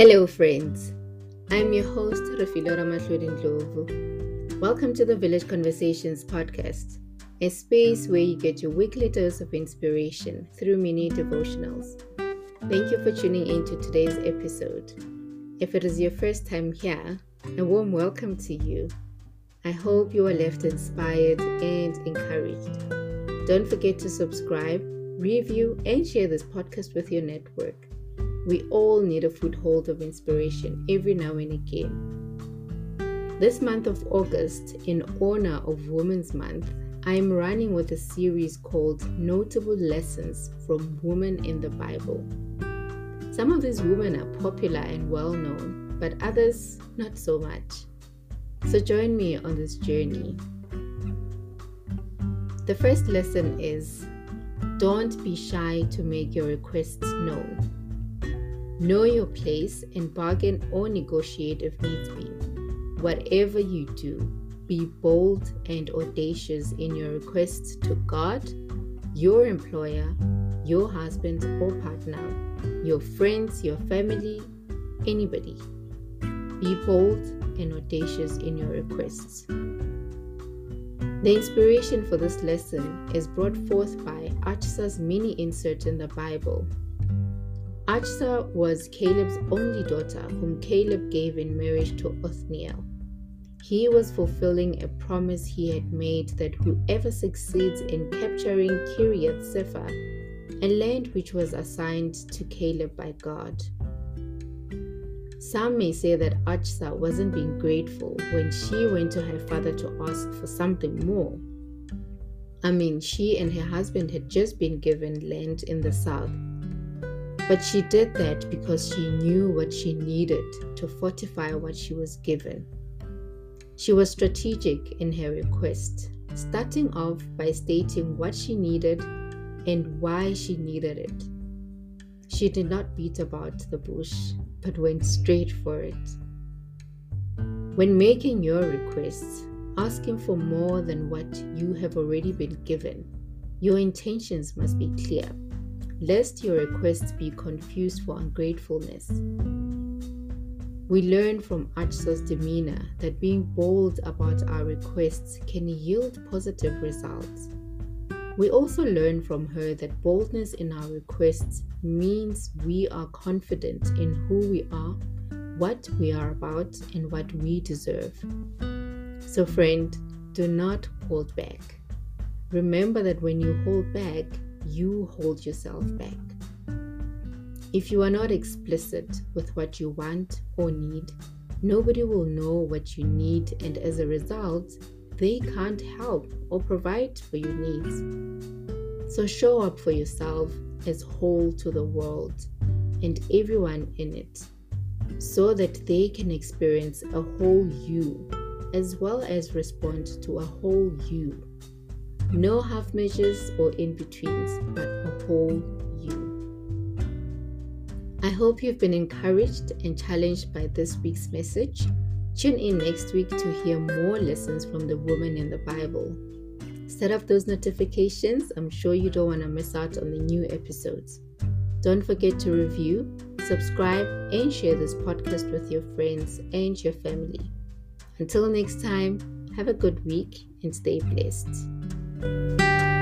Hello, friends. I'm your host, Rafilo Ramatlodin Welcome to the Village Conversations podcast, a space where you get your weekly dose of inspiration through mini devotionals. Thank you for tuning in to today's episode. If it is your first time here, a warm welcome to you. I hope you are left inspired and encouraged. Don't forget to subscribe, review, and share this podcast with your network. We all need a foothold of inspiration every now and again. This month of August, in honor of Women's Month, I am running with a series called Notable Lessons from Women in the Bible. Some of these women are popular and well known, but others not so much. So join me on this journey. The first lesson is don't be shy to make your requests known. Know your place and bargain or negotiate if needs be. Whatever you do, be bold and audacious in your requests to God, your employer, your husband or partner, your friends, your family, anybody. Be bold and audacious in your requests. The inspiration for this lesson is brought forth by Achsah's mini insert in the Bible Achsah was Caleb's only daughter, whom Caleb gave in marriage to Othniel. He was fulfilling a promise he had made that whoever succeeds in capturing Kiriath Sefer, a land which was assigned to Caleb by God. Some may say that Achsah wasn't being grateful when she went to her father to ask for something more. I mean, she and her husband had just been given land in the south but she did that because she knew what she needed to fortify what she was given. She was strategic in her request, starting off by stating what she needed and why she needed it. She did not beat about the bush, but went straight for it. When making your requests, asking for more than what you have already been given, your intentions must be clear lest your requests be confused for ungratefulness. We learn from Achsah's demeanor that being bold about our requests can yield positive results. We also learn from her that boldness in our requests means we are confident in who we are, what we are about, and what we deserve. So, friend, do not hold back. Remember that when you hold back, you hold yourself back. If you are not explicit with what you want or need, nobody will know what you need, and as a result, they can't help or provide for your needs. So show up for yourself as whole to the world and everyone in it so that they can experience a whole you as well as respond to a whole you no half measures or in betweens, but a whole you. I hope you've been encouraged and challenged by this week's message. Tune in next week to hear more lessons from the woman in the Bible. Set up those notifications. I'm sure you don't want to miss out on the new episodes. Don't forget to review, subscribe, and share this podcast with your friends and your family. Until next time, have a good week and stay blessed. Música